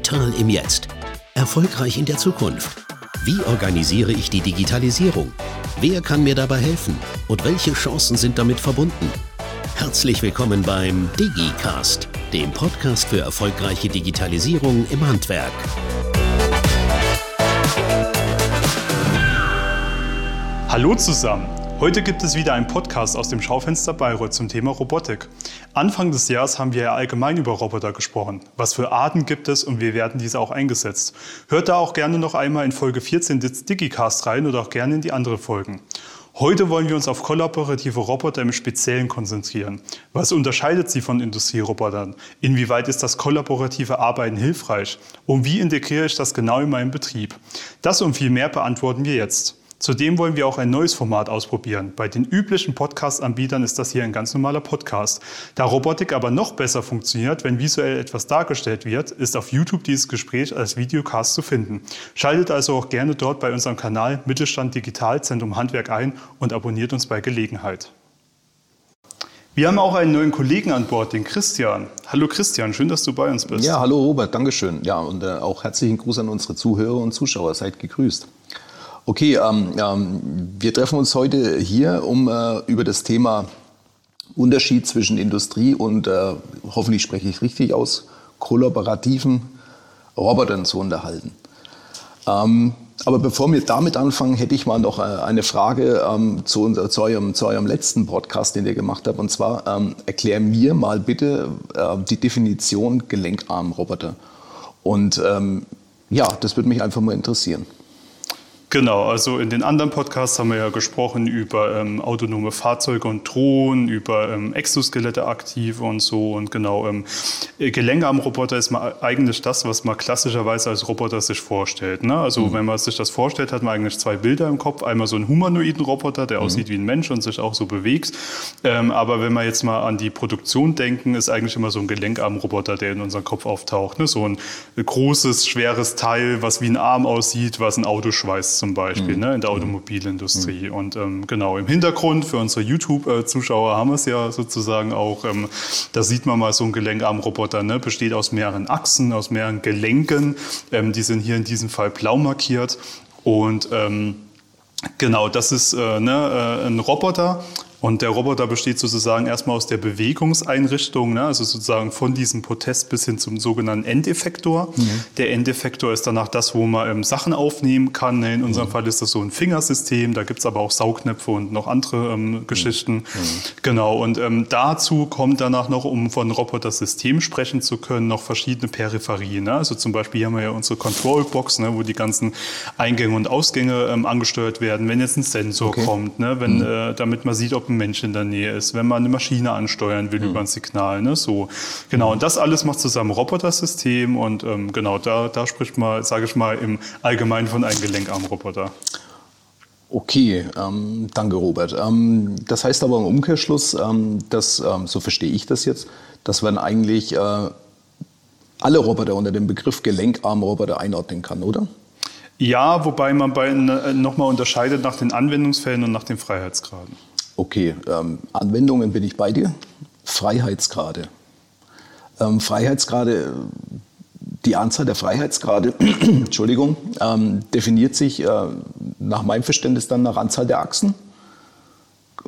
Digital im Jetzt. Erfolgreich in der Zukunft. Wie organisiere ich die Digitalisierung? Wer kann mir dabei helfen? Und welche Chancen sind damit verbunden? Herzlich willkommen beim DigiCast, dem Podcast für erfolgreiche Digitalisierung im Handwerk. Hallo zusammen. Heute gibt es wieder einen Podcast aus dem Schaufenster Bayreuth zum Thema Robotik. Anfang des Jahres haben wir ja allgemein über Roboter gesprochen. Was für Arten gibt es und wie werden diese auch eingesetzt? Hört da auch gerne noch einmal in Folge 14 des Digicast rein oder auch gerne in die anderen Folgen. Heute wollen wir uns auf kollaborative Roboter im Speziellen konzentrieren. Was unterscheidet sie von Industrierobotern? Inwieweit ist das kollaborative Arbeiten hilfreich? Und wie integriere ich das genau in meinen Betrieb? Das und viel mehr beantworten wir jetzt. Zudem wollen wir auch ein neues Format ausprobieren. Bei den üblichen Podcast-Anbietern ist das hier ein ganz normaler Podcast. Da Robotik aber noch besser funktioniert, wenn visuell etwas dargestellt wird, ist auf YouTube dieses Gespräch als Videocast zu finden. Schaltet also auch gerne dort bei unserem Kanal Mittelstand Digital Zentrum Handwerk ein und abonniert uns bei Gelegenheit. Wir haben auch einen neuen Kollegen an Bord, den Christian. Hallo Christian, schön, dass du bei uns bist. Ja, hallo Robert, Dankeschön. Ja, und äh, auch herzlichen Gruß an unsere Zuhörer und Zuschauer. Seid gegrüßt. Okay, ähm, ähm, wir treffen uns heute hier, um äh, über das Thema Unterschied zwischen Industrie und, äh, hoffentlich spreche ich richtig aus, kollaborativen Robotern zu unterhalten. Ähm, aber bevor wir damit anfangen, hätte ich mal noch äh, eine Frage ähm, zu, zu, eurem, zu, eurem, letzten Podcast, den ihr gemacht habt. Und zwar ähm, erklär mir mal bitte äh, die Definition Gelenkarmroboter. Und ähm, ja, das würde mich einfach mal interessieren. Genau, also in den anderen Podcasts haben wir ja gesprochen über ähm, autonome Fahrzeuge und Drohnen, über ähm, Exoskelette aktiv und so. Und genau, ähm, Gelenke am Roboter ist mal eigentlich das, was man klassischerweise als Roboter sich vorstellt. Ne? Also mhm. wenn man sich das vorstellt, hat man eigentlich zwei Bilder im Kopf. Einmal so einen humanoiden Roboter, der mhm. aussieht wie ein Mensch und sich auch so bewegt. Ähm, aber wenn wir jetzt mal an die Produktion denken, ist eigentlich immer so ein Gelenkarmroboter, der in unserem Kopf auftaucht. Ne? So ein großes, schweres Teil, was wie ein Arm aussieht, was ein Auto schweißt zum Beispiel mhm. ne, in der Automobilindustrie. Mhm. Und ähm, genau, im Hintergrund für unsere YouTube-Zuschauer haben wir es ja sozusagen auch. Ähm, da sieht man mal so ein Gelenkarmroboter, ne, besteht aus mehreren Achsen, aus mehreren Gelenken. Ähm, die sind hier in diesem Fall blau markiert. Und ähm, Genau, das ist äh, ne, äh, ein Roboter und der Roboter besteht sozusagen erstmal aus der Bewegungseinrichtung, ne? also sozusagen von diesem Protest bis hin zum sogenannten Endeffektor. Mhm. Der Endeffektor ist danach das, wo man ähm, Sachen aufnehmen kann. Ne? In unserem mhm. Fall ist das so ein Fingersystem, da gibt es aber auch Saugnäpfe und noch andere ähm, mhm. Geschichten. Mhm. Genau, und ähm, dazu kommt danach noch, um von Roboter-System sprechen zu können, noch verschiedene Peripherien. Ne? Also zum Beispiel hier haben wir ja unsere Control-Box, ne? wo die ganzen Eingänge und Ausgänge ähm, angesteuert werden, wenn jetzt ein Sensor okay. kommt, ne? wenn, mhm. äh, damit man sieht, ob ein Mensch in der Nähe ist, wenn man eine Maschine ansteuern will mhm. über ein Signal. Ne? So, genau, und das alles macht zusammen Robotersystem und ähm, genau, da, da spricht man, sage ich mal, im Allgemeinen von einem Gelenkarmroboter. Okay, ähm, danke Robert. Ähm, das heißt aber im Umkehrschluss, ähm, dass, ähm, so verstehe ich das jetzt, dass man eigentlich äh, alle Roboter unter dem Begriff Gelenkarmroboter einordnen kann, oder? Ja, wobei man bei, äh, nochmal unterscheidet nach den Anwendungsfällen und nach den Freiheitsgraden. Okay, ähm, Anwendungen bin ich bei dir. Freiheitsgrade. Ähm, Freiheitsgrade, die Anzahl der Freiheitsgrade, Entschuldigung, ähm, definiert sich äh, nach meinem Verständnis dann nach Anzahl der Achsen.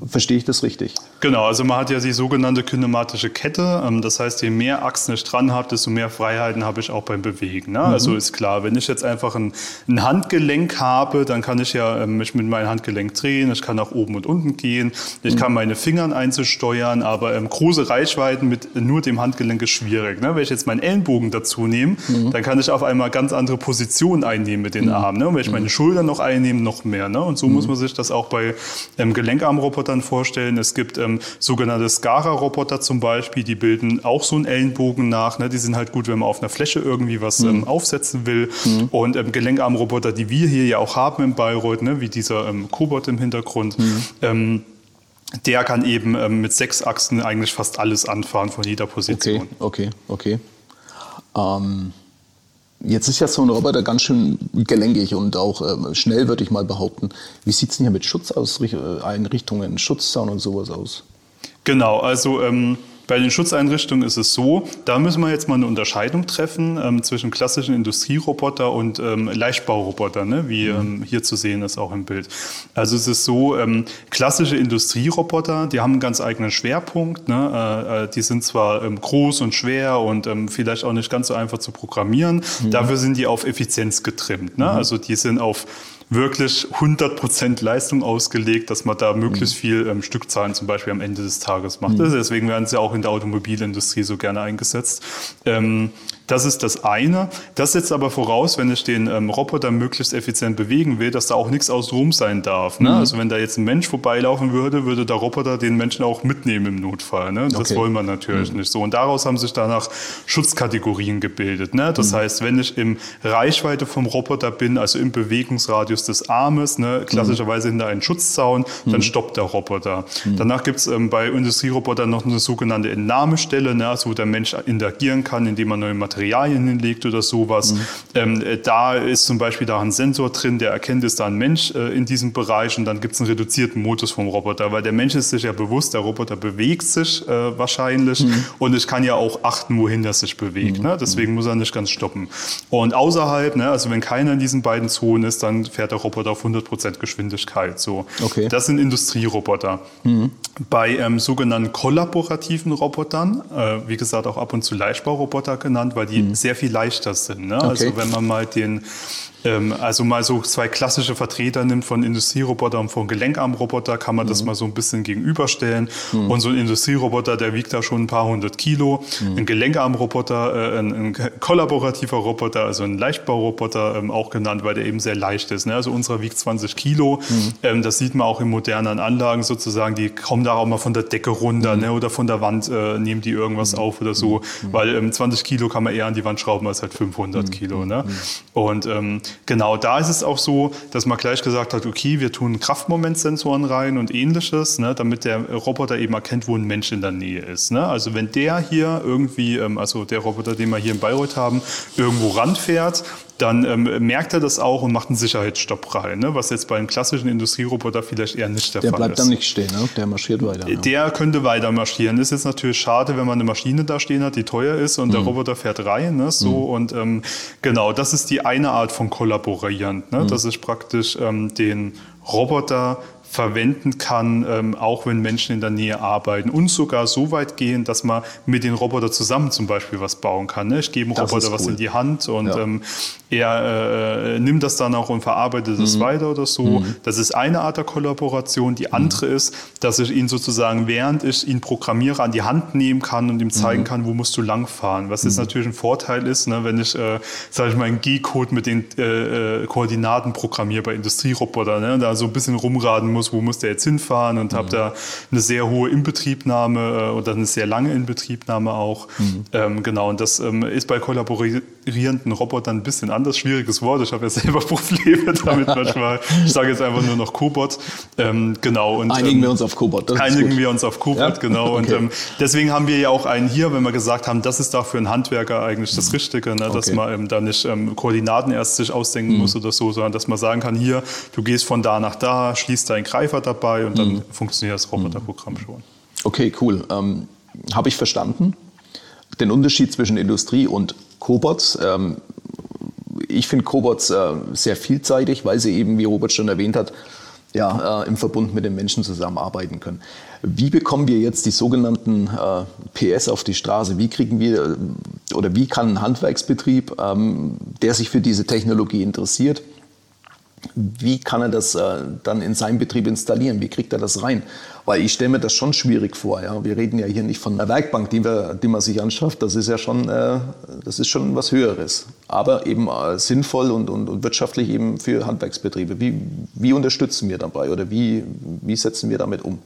Verstehe ich das richtig? Genau, also man hat ja die sogenannte kinematische Kette. Ähm, das heißt, je mehr Achsen ich dran habe, desto mehr Freiheiten habe ich auch beim Bewegen. Ne? Mhm. Also ist klar, wenn ich jetzt einfach ein, ein, Handgelenk habe, dann kann ich ja ähm, mich mit meinem Handgelenk drehen. Ich kann nach oben und unten gehen. Ich mhm. kann meine Fingern einzusteuern, aber ähm, große Reichweiten mit nur dem Handgelenk ist schwierig. Ne? Wenn ich jetzt meinen Ellenbogen dazu nehme, mhm. dann kann ich auf einmal ganz andere Positionen einnehmen mit den mhm. Armen. Ne? Und wenn ich meine mhm. Schultern noch einnehme, noch mehr. Ne? Und so muss mhm. man sich das auch bei ähm, Gelenkarmrobotern Robotern vorstellen. Es gibt ähm, sogenannte Skara-Roboter zum Beispiel, die bilden auch so einen Ellenbogen nach. Ne? Die sind halt gut, wenn man auf einer Fläche irgendwie was mhm. ähm, aufsetzen will. Mhm. Und ähm, Gelenkarmroboter, die wir hier ja auch haben in Bayreuth, ne? wie dieser ähm, Cobot im Hintergrund, mhm. ähm, der kann eben ähm, mit sechs Achsen eigentlich fast alles anfahren von jeder Position. Okay, okay, okay. Ähm, Jetzt ist ja so ein Roboter ganz schön gelenkig und auch äh, schnell, würde ich mal behaupten. Wie sieht es denn hier mit Schutzeinrichtungen, Schutzzaun und sowas aus? Genau, also ähm, Bei den Schutzeinrichtungen ist es so, da müssen wir jetzt mal eine Unterscheidung treffen ähm, zwischen klassischen Industrieroboter und ähm, Leichtbauroboter, ne? wie mhm. ähm, hier zu sehen ist auch im Bild. Also es ist so, ähm, klassische Industrieroboter, die haben einen ganz eigenen Schwerpunkt. Ne? Äh, äh, die sind zwar ähm, groß und schwer und ähm, vielleicht auch nicht ganz so einfach zu programmieren, mhm. dafür sind die auf Effizienz getrimmt. Ne? Mhm. Also die sind auf wirklich 100% Leistung ausgelegt, dass man da möglichst mhm. viel ähm, Stückzahlen zum Beispiel am Ende des Tages macht. Mhm. Deswegen werden sie auch in der Automobilindustrie so gerne eingesetzt. Ähm, das ist das eine. Das setzt aber voraus, wenn ich den ähm, Roboter möglichst effizient bewegen will, dass da auch nichts aus Rum sein darf. Ne? Mhm. Also wenn da jetzt ein Mensch vorbeilaufen würde, würde der Roboter den Menschen auch mitnehmen im Notfall. Ne? Das okay. wollen wir natürlich mhm. nicht so. Und daraus haben sich danach Schutzkategorien gebildet. Ne? Das mhm. heißt, wenn ich im Reichweite vom Roboter bin, also im Bewegungsradius des Armes, ne? klassischerweise hinter einen Schutzzaun, dann mhm. stoppt der Roboter. Mhm. Danach gibt es ähm, bei Industrierobotern noch eine sogenannte Entnahmestelle, ne? also wo der Mensch interagieren kann, indem man neue Materialien Materialien hinlegt oder sowas. Mhm. Ähm, äh, da ist zum Beispiel da ein Sensor drin, der erkennt, ist da ein Mensch äh, in diesem Bereich und dann gibt es einen reduzierten Modus vom Roboter, weil der Mensch ist sich ja bewusst, der Roboter bewegt sich äh, wahrscheinlich mhm. und ich kann ja auch achten, wohin er sich bewegt. Mhm. Ne? Deswegen muss er nicht ganz stoppen. Und außerhalb, ne, also wenn keiner in diesen beiden Zonen ist, dann fährt der Roboter auf 100% Geschwindigkeit. So. Okay. Das sind Industrieroboter. Mhm. Bei ähm, sogenannten kollaborativen Robotern, äh, wie gesagt auch ab und zu Leichtbauroboter genannt, weil weil die mhm. sehr viel leichter sind. Ne? Okay. Also wenn man mal den also mal so zwei klassische Vertreter nimmt von Industrieroboter und von Gelenkarmroboter, kann man mhm. das mal so ein bisschen gegenüberstellen. Mhm. Und so ein Industrieroboter, der wiegt da schon ein paar hundert Kilo. Mhm. Ein Gelenkarmroboter, äh, ein, ein, kollaborativer Roboter, also ein Leichtbauroboter ähm, auch genannt, weil der eben sehr leicht ist. Ne? Also unserer wiegt 20 Kilo. Mhm. Ähm, das sieht man auch in modernen Anlagen sozusagen. Die kommen da auch mal von der Decke runter mhm. ne? oder von der Wand äh, nehmen die irgendwas mhm. auf oder so. Weil ähm, 20 Kilo kann man eher an die Wand schrauben als halt 500 Kilo. Ne? Und ähm, genau da ist es auch so, dass man gleich gesagt hat, okay, wir tun Kraftmomentsensoren rein und ähnliches, ne, damit der Roboter eben erkennt, wo ein Mensch in der Nähe ist. Ne? Also wenn der hier irgendwie, ähm, also der Roboter, den wir hier in Bayreuth haben, irgendwo ranfährt, dann ähm, merkt er das auch und macht einen Sicherheitsstopp rein, ne? was jetzt bei einem klassischen Industrieroboter vielleicht eher nicht der, der Fall ist. Der bleibt dann nicht stehen, ne? der marschiert weiter. Ja. Der könnte weiter marschieren. Ist jetzt natürlich schade, wenn man eine Maschine da stehen hat, die teuer ist und mhm. der Roboter fährt rein. Ne? So, mhm. Und ähm, genau, das ist die eine Art von Kollaborieren, ne? Mhm. dass ich praktisch ähm, den Roboter verwenden kann, ähm, auch wenn Menschen in der Nähe arbeiten. Und sogar so weit gehen, dass man mit den Robotern zusammen zum Beispiel was bauen kann. Ne? Ich gebe dem Roboter cool. was in die Hand und ja. ähm, er äh, nimmt das dann auch und verarbeitet es mhm. weiter oder so. Mhm. Das ist eine Art der Kollaboration. Die andere mhm. ist, dass ich ihn sozusagen, während ich ihn programmiere, an die Hand nehmen kann und ihm zeigen mhm. kann, wo musst du langfahren. Was jetzt mhm. natürlich ein Vorteil ist, ne, wenn ich, äh, sage ich mal, einen G-Code mit den äh, äh, Koordinaten programmiere bei Industrierobotern, ne, da so ein bisschen rumraten muss, muss, wo muss der jetzt hinfahren und mhm. habe da eine sehr hohe Inbetriebnahme äh, oder eine sehr lange Inbetriebnahme auch. Mhm. Ähm, genau, und das ähm, ist bei kollaborierenden Robotern ein bisschen anders. Schwieriges Wort, ich habe ja selber Probleme damit manchmal. Ich sage jetzt einfach nur noch Cobot. Ähm, genau. Und, einigen wir ähm, uns auf Cobot. Einigen wir uns auf Cobot, ja? genau. Und okay. Ähm, deswegen haben wir ja auch einen hier, wenn wir gesagt haben, das ist da für einen Handwerker eigentlich das mhm. Richtige, ne? dass okay. man ähm, da nicht Koordinaten erst sich ausdenken mhm. muss oder so, sondern dass man sagen kann, hier, du gehst von da nach da, schließt deinen Greifer dabei und dann mhm. funktioniert das Roboterprogramm schon. Okay, cool. Ähm, Habe ich verstanden. Den Unterschied zwischen Industrie und Cobots. Ähm, ich finde Cobots äh, sehr vielseitig, weil sie eben, wie Robert schon erwähnt hat, ja, äh, im Verbund mit den Menschen zusammenarbeiten können. Wie bekommen wir jetzt die sogenannten äh, PS auf die Straße? Wie kriegen wir oder wie kann ein Handwerksbetrieb, ähm, der sich für diese Technologie interessiert, wie kann er das äh, dann in seinem Betrieb installieren? Wie kriegt er das rein? Weil ich stelle mir das schon schwierig vor. Ja? Wir reden ja hier nicht von einer Werkbank, die, wir, die man sich anschafft. Das ist ja schon, äh, das ist schon was Höheres. Aber eben äh, sinnvoll und, und, und, wirtschaftlich eben für Handwerksbetriebe. Wie, wie unterstützen wir dabei oder wie, wie setzen wir damit um?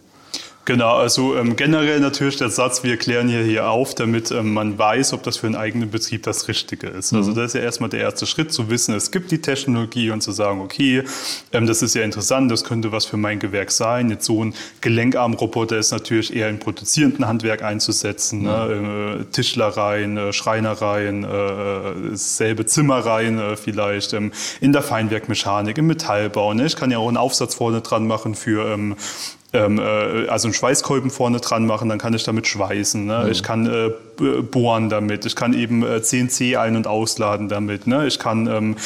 Genau, also ähm, generell natürlich der Satz, wir klären hier, hier auf, damit ähm, man weiß, ob das für einen eigenen Betrieb das Richtige ist. Also mhm. das ist ja erstmal der erste Schritt, zu wissen, es gibt die Technologie und zu sagen, okay, ähm, das ist ja interessant, das könnte was für mein Gewerk sein. Jetzt so ein Gelenkarmroboter ist natürlich eher im produzierenden Handwerk einzusetzen, ne? mhm. ne? äh, Tischlereien, äh, Schreinereien, äh, selbe Zimmereien äh, vielleicht, ähm, in der Feinwerkmechanik, im Metallbau. Ne? Ich kann ja auch einen Aufsatz vorne dran machen für ähm, äh, also einen Schweißkolben vorne dran machen, dann kann ich damit schweißen. Ne? Mhm. Ich kann äh, bohren damit, ich kann eben äh, CNC ein- und ausladen damit. Ne? Ich kann ähm,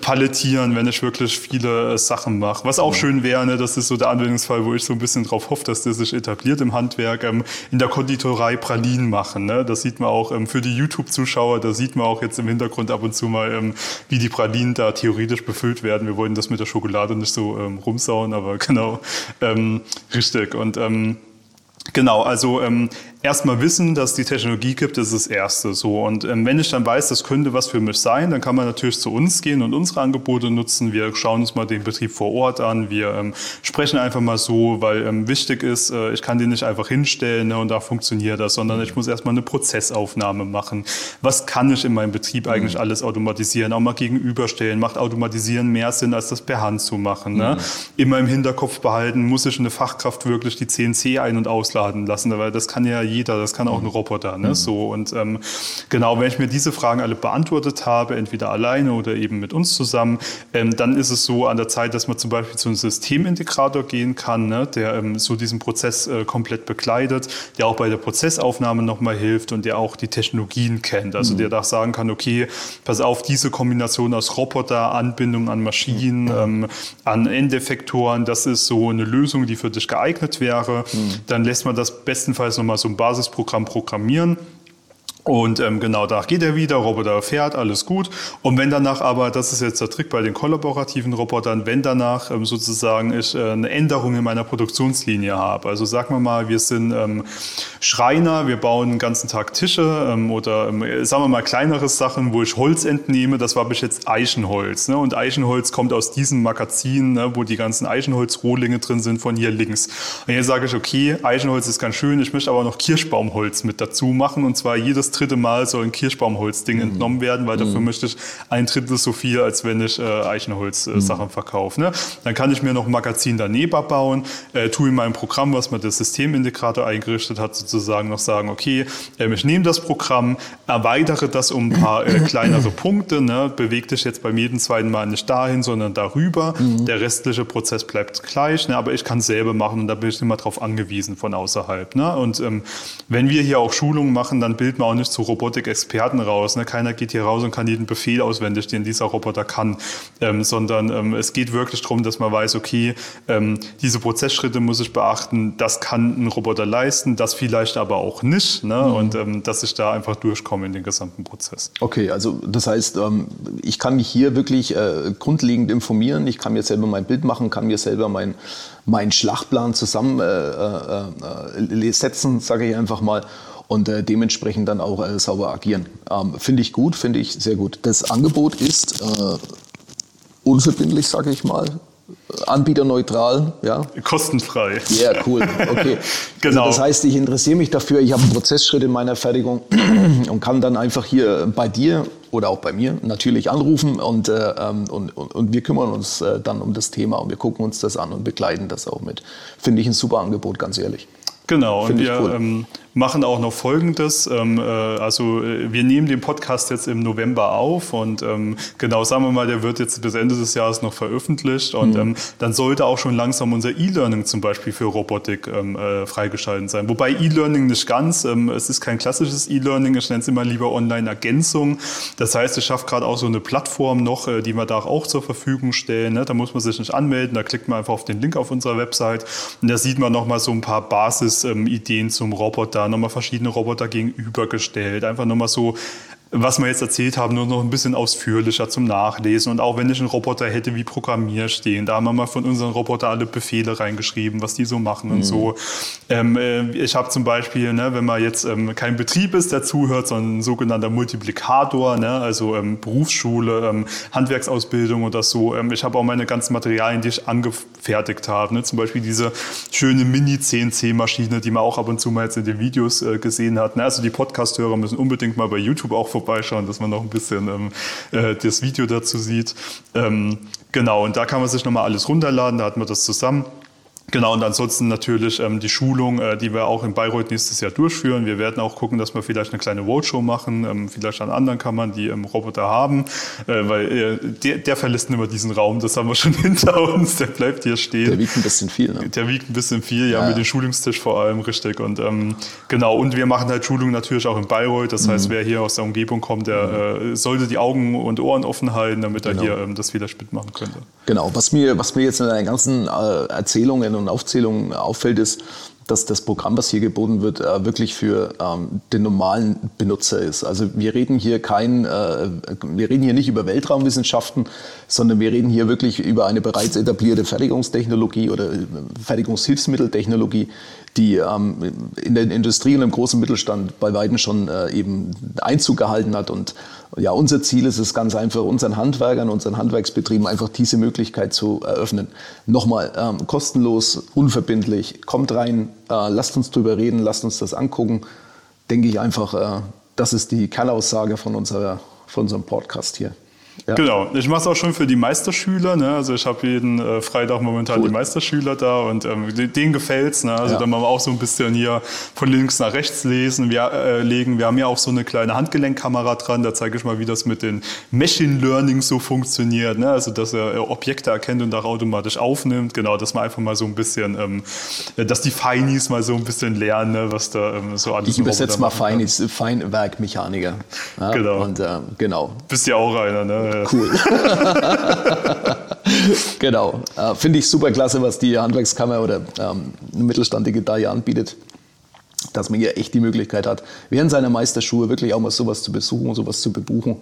palettieren, wenn ich wirklich viele äh, Sachen mache. Was auch mhm. schön wäre, ne? das ist so der Anwendungsfall, wo ich so ein bisschen drauf hoffe, dass der sich etabliert im Handwerk, ähm, in der Konditorei Pralinen machen. Ne? Das sieht man auch ähm, für die YouTube-Zuschauer, da sieht man auch jetzt im Hintergrund ab und zu mal, ähm, wie die Pralinen da theoretisch befüllt werden. Wir wollen das mit der Schokolade nicht so ähm, rumsauen, aber genau. Ähm, Richtig. Und ähm, genau, also ähm, erstmal wissen, dass die Technologie gibt, ist das Erste. So. Und ähm, wenn ich dann weiß, das könnte was für mich sein, dann kann man natürlich zu uns gehen und unsere Angebote nutzen. Wir schauen uns mal den Betrieb vor Ort an. Wir ähm, sprechen einfach mal so, weil ähm, wichtig ist, äh, ich kann den nicht einfach hinstellen ne, und da funktioniert das, sondern ich muss erstmal eine Prozessaufnahme machen. Was kann ich in meinem Betrieb mhm. eigentlich alles automatisieren? Auch mal gegenüberstellen. Macht Automatisieren mehr Sinn, als das per Hand zu machen? Ne? Mhm. Immer im Hinterkopf behalten, muss ich eine Fachkraft wirklich die CNC ein- und ausladen lassen, weil das kann ja jeder, das kann auch ein mhm. Roboter. Ne? Mhm. So, und ähm, genau, wenn ich mir diese Fragen alle beantwortet habe, entweder alleine oder eben mit uns zusammen, ähm, dann ist es so an der Zeit, dass man zum Beispiel zu einem Systemintegrator gehen kann, ne? der ähm, so diesen Prozess äh, komplett begleitet, der auch bei der Prozessaufnahme nochmal hilft und der auch die Technologien kennt. Also mhm. der da sagen kann, okay, pass auf, diese Kombination aus Roboter, Anbindung an Maschinen, mhm. ähm, an Endeffektoren, das ist so eine Lösung, die für dich geeignet wäre. Mhm. Dann lässt man das bestenfalls nochmal so ein Basisprogramm programmieren und ähm, genau, da geht er wieder, Roboter fährt, alles gut. Und wenn danach aber, das ist jetzt der Trick bei den kollaborativen Robotern, wenn danach ähm, sozusagen ich äh, eine Änderung in meiner Produktionslinie habe, also sagen wir mal, wir sind ähm, Schreiner, wir bauen den ganzen Tag Tische ähm, oder ähm, sagen wir mal kleinere Sachen, wo ich Holz entnehme, das war bis jetzt Eichenholz. Ne? Und Eichenholz kommt aus diesem Magazin, ne, wo die ganzen Eichenholzrohlinge drin sind, von hier links. Und jetzt sage ich, okay, Eichenholz ist ganz schön, ich möchte aber noch Kirschbaumholz mit dazu machen und zwar jedes dritte Mal soll ein Kirschbaumholzding mhm. entnommen werden, weil dafür mhm. möchte ich ein Drittel so viel, als wenn ich äh, Eichenholz-Sachen äh, verkaufe. Ne? Dann kann ich mir noch ein Magazin daneben bauen, äh, tue in meinem Programm, was mir der Systemintegrator eingerichtet hat, sozusagen noch sagen, okay, äh, ich nehme das Programm, erweitere das um ein paar äh, kleinere Punkte, ne? bewege dich jetzt beim jeden zweiten Mal nicht dahin, sondern darüber. Mhm. Der restliche Prozess bleibt gleich, ne? aber ich kann es selber machen und da bin ich immer darauf angewiesen von außerhalb. Ne? Und ähm, wenn wir hier auch Schulungen machen, dann bilden wir auch nicht zu Robotik-Experten raus. Ne? Keiner geht hier raus und kann jeden Befehl auswendig, den dieser Roboter kann, ähm, sondern ähm, es geht wirklich darum, dass man weiß, okay, ähm, diese Prozessschritte muss ich beachten, das kann ein Roboter leisten, das vielleicht aber auch nicht ne? Mhm. und ähm, dass ich da einfach durchkomme in den gesamten Prozess. Okay, also das heißt, ähm, ich kann mich hier wirklich äh, grundlegend informieren, ich kann mir selber mein Bild machen, kann mir selber mein meinen Schlachtplan zusammensetzen, äh, äh, äh sage ich einfach mal und äh, dementsprechend dann auch äh, sauber agieren. Ähm, finde ich gut, finde ich sehr gut. Das Angebot ist äh, unverbindlich, sage ich mal. Anbieterneutral, ja. Kostenfrei. Ja, yeah, cool. Okay. genau. Also das heißt, ich interessiere mich dafür, ich habe einen Prozessschritt in meiner Fertigung und kann dann einfach hier bei dir oder auch bei mir natürlich anrufen und, äh, ähm, und, und, und, wir kümmern uns äh, dann um das Thema und wir gucken uns das an und begleiten das auch mit. Finde ich ein super Angebot, ganz ehrlich. Genau, Find und wir cool. ähm, machen auch noch Folgendes. Ähm, äh, also äh, wir nehmen den Podcast jetzt im November auf und ähm, genau, sagen wir mal, der wird jetzt bis Ende des Jahres noch veröffentlicht und mhm. ähm, dann sollte auch schon langsam unser E-Learning zum Beispiel für Robotik ähm, äh, freigeschaltet sein. Wobei E-Learning nicht ganz, ähm, es ist kein klassisches E-Learning, ich nenne es immer lieber Online-Ergänzung. Das heißt, ich schaffe gerade auch so eine Plattform noch, äh, die wir da auch zur Verfügung stellen. Ne? Da muss man sich nicht anmelden, da klickt man einfach auf den Link auf unserer Website und da sieht man nochmal so ein paar Basis-Ideen zum Roboter nochmal verschiedene Roboter gegenübergestellt. Einfach nochmal so was wir jetzt erzählt haben, nur noch ein bisschen ausführlicher zum Nachlesen. Und auch wenn ich einen Roboter hätte wie Programmier stehen, da haben wir mal von unseren Roboter alle Befehle reingeschrieben, was die so machen mhm. und so. Ähm, äh, ich habe zum Beispiel, ne, wenn man jetzt ähm, kein Betrieb ist, der zuhört, sondern ein sogenannter Multiplikator, ne, also ähm, Berufsschule, ähm, Handwerksausbildung oder so. Ähm, ich habe auch meine ganzen Materialien, die ich angefertigt habe. Ne, zum Beispiel diese schöne Mini-CNC-Maschine, die man auch ab und zu mal jetzt in den Videos äh, gesehen hat. Ne? Also die Podcast-Hörer müssen unbedingt mal bei YouTube auch vorbeischauen, dass man noch ein bisschen ähm, äh, das Video dazu sieht. Ähm, genau, und da kann man sich nochmal alles runterladen, da hat man das zusammen. Genau, und ansonsten natürlich ähm, die Schulung, äh, die wir auch in Bayreuth nächstes Jahr durchführen. Wir werden auch gucken, dass wir vielleicht eine kleine Roadshow machen, ähm, vielleicht an anderen Kammern, die ähm, Roboter haben, äh, weil äh, der, der verlässt immer diesen Raum, das haben wir schon hinter uns, der bleibt hier stehen. Der wiegt ein bisschen viel, ne? Der wiegt ein bisschen viel, ja, ja. mit dem Schulungstisch vor allem, richtig. Und ähm, genau, und wir machen halt Schulungen natürlich auch in Bayreuth, das mhm. heißt, wer hier aus der Umgebung kommt, der mhm. äh, sollte die Augen und Ohren offen halten, damit er genau. hier ähm, das vielleicht mitmachen könnte. Genau, was mir, was mir jetzt in deinen ganzen äh, Erzählungen und Aufzählungen auffällt, ist, dass das Programm, was hier geboten wird, äh, wirklich für ähm, den normalen Benutzer ist. Also wir reden hier kein, äh, wir reden hier nicht über Weltraumwissenschaften, sondern wir reden hier wirklich über eine bereits etablierte Fertigungstechnologie oder äh, Fertigungshilfsmitteltechnologie, die ähm, in der Industrie und im großen Mittelstand bei weitem schon äh, eben Einzug gehalten hat. Und ja, unser Ziel ist es ganz einfach, unseren Handwerkern, unseren Handwerksbetrieben einfach diese Möglichkeit zu eröffnen. Nochmal, ähm, kostenlos, unverbindlich, kommt rein, äh, lasst uns drüber reden, lasst uns das angucken. Denke ich einfach, äh, das ist die Kernaussage von, unserer, von unserem Podcast hier. Ja. Genau, ich mache es auch schon für die Meisterschüler. Ne? Also ich habe jeden äh, Freitag momentan cool. die Meisterschüler da und ähm, denen gefällt's. Ne? Also ja. dann machen wir auch so ein bisschen hier von links nach rechts lesen, wir, äh, legen. Wir haben ja auch so eine kleine Handgelenkkamera dran. Da zeige ich mal, wie das mit den Machine Learning so funktioniert. Ne? Also dass er äh, Objekte erkennt und auch automatisch aufnimmt. Genau, dass man einfach mal so ein bisschen, ähm, dass die Feinies mal so ein bisschen lernen, ne? was da ähm, so alles Ich übersetze mal Feinies, Feinwerkmechaniker. Ja? Genau. Und, äh, genau. Bist ja auch einer, ne? Cool. genau. Äh, Finde ich super klasse, was die Handwerkskammer oder ähm, Mittelstand digital hier anbietet. Dass man hier echt die Möglichkeit hat, während seiner Meisterschuhe wirklich auch mal sowas zu besuchen, sowas zu bebuchen,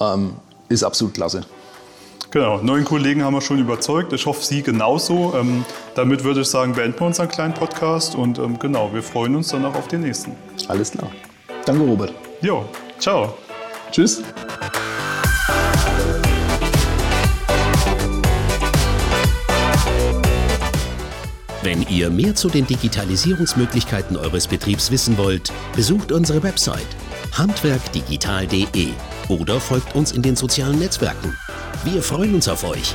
ähm, ist absolut klasse. Genau, neun Kollegen haben wir schon überzeugt. Ich hoffe, Sie genauso. Ähm, damit würde ich sagen, beenden wir unseren kleinen Podcast und ähm, genau, wir freuen uns dann auch auf den nächsten. Alles klar. Danke, Robert. Jo, ciao. Tschüss. Wenn ihr mehr zu den Digitalisierungsmöglichkeiten eures Betriebs wissen wollt, besucht unsere Website handwerkdigital.de oder folgt uns in den sozialen Netzwerken. Wir freuen uns auf euch.